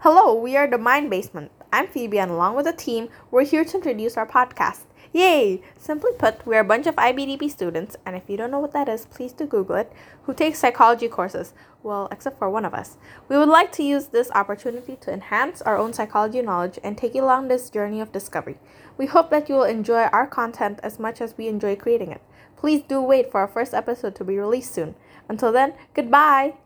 Hello, we are the Mind Basement. I'm Phoebe, and along with the team, we're here to introduce our podcast. Yay! Simply put, we're a bunch of IBDP students, and if you don't know what that is, please do Google it, who take psychology courses. Well, except for one of us. We would like to use this opportunity to enhance our own psychology knowledge and take you along this journey of discovery. We hope that you will enjoy our content as much as we enjoy creating it. Please do wait for our first episode to be released soon. Until then, goodbye!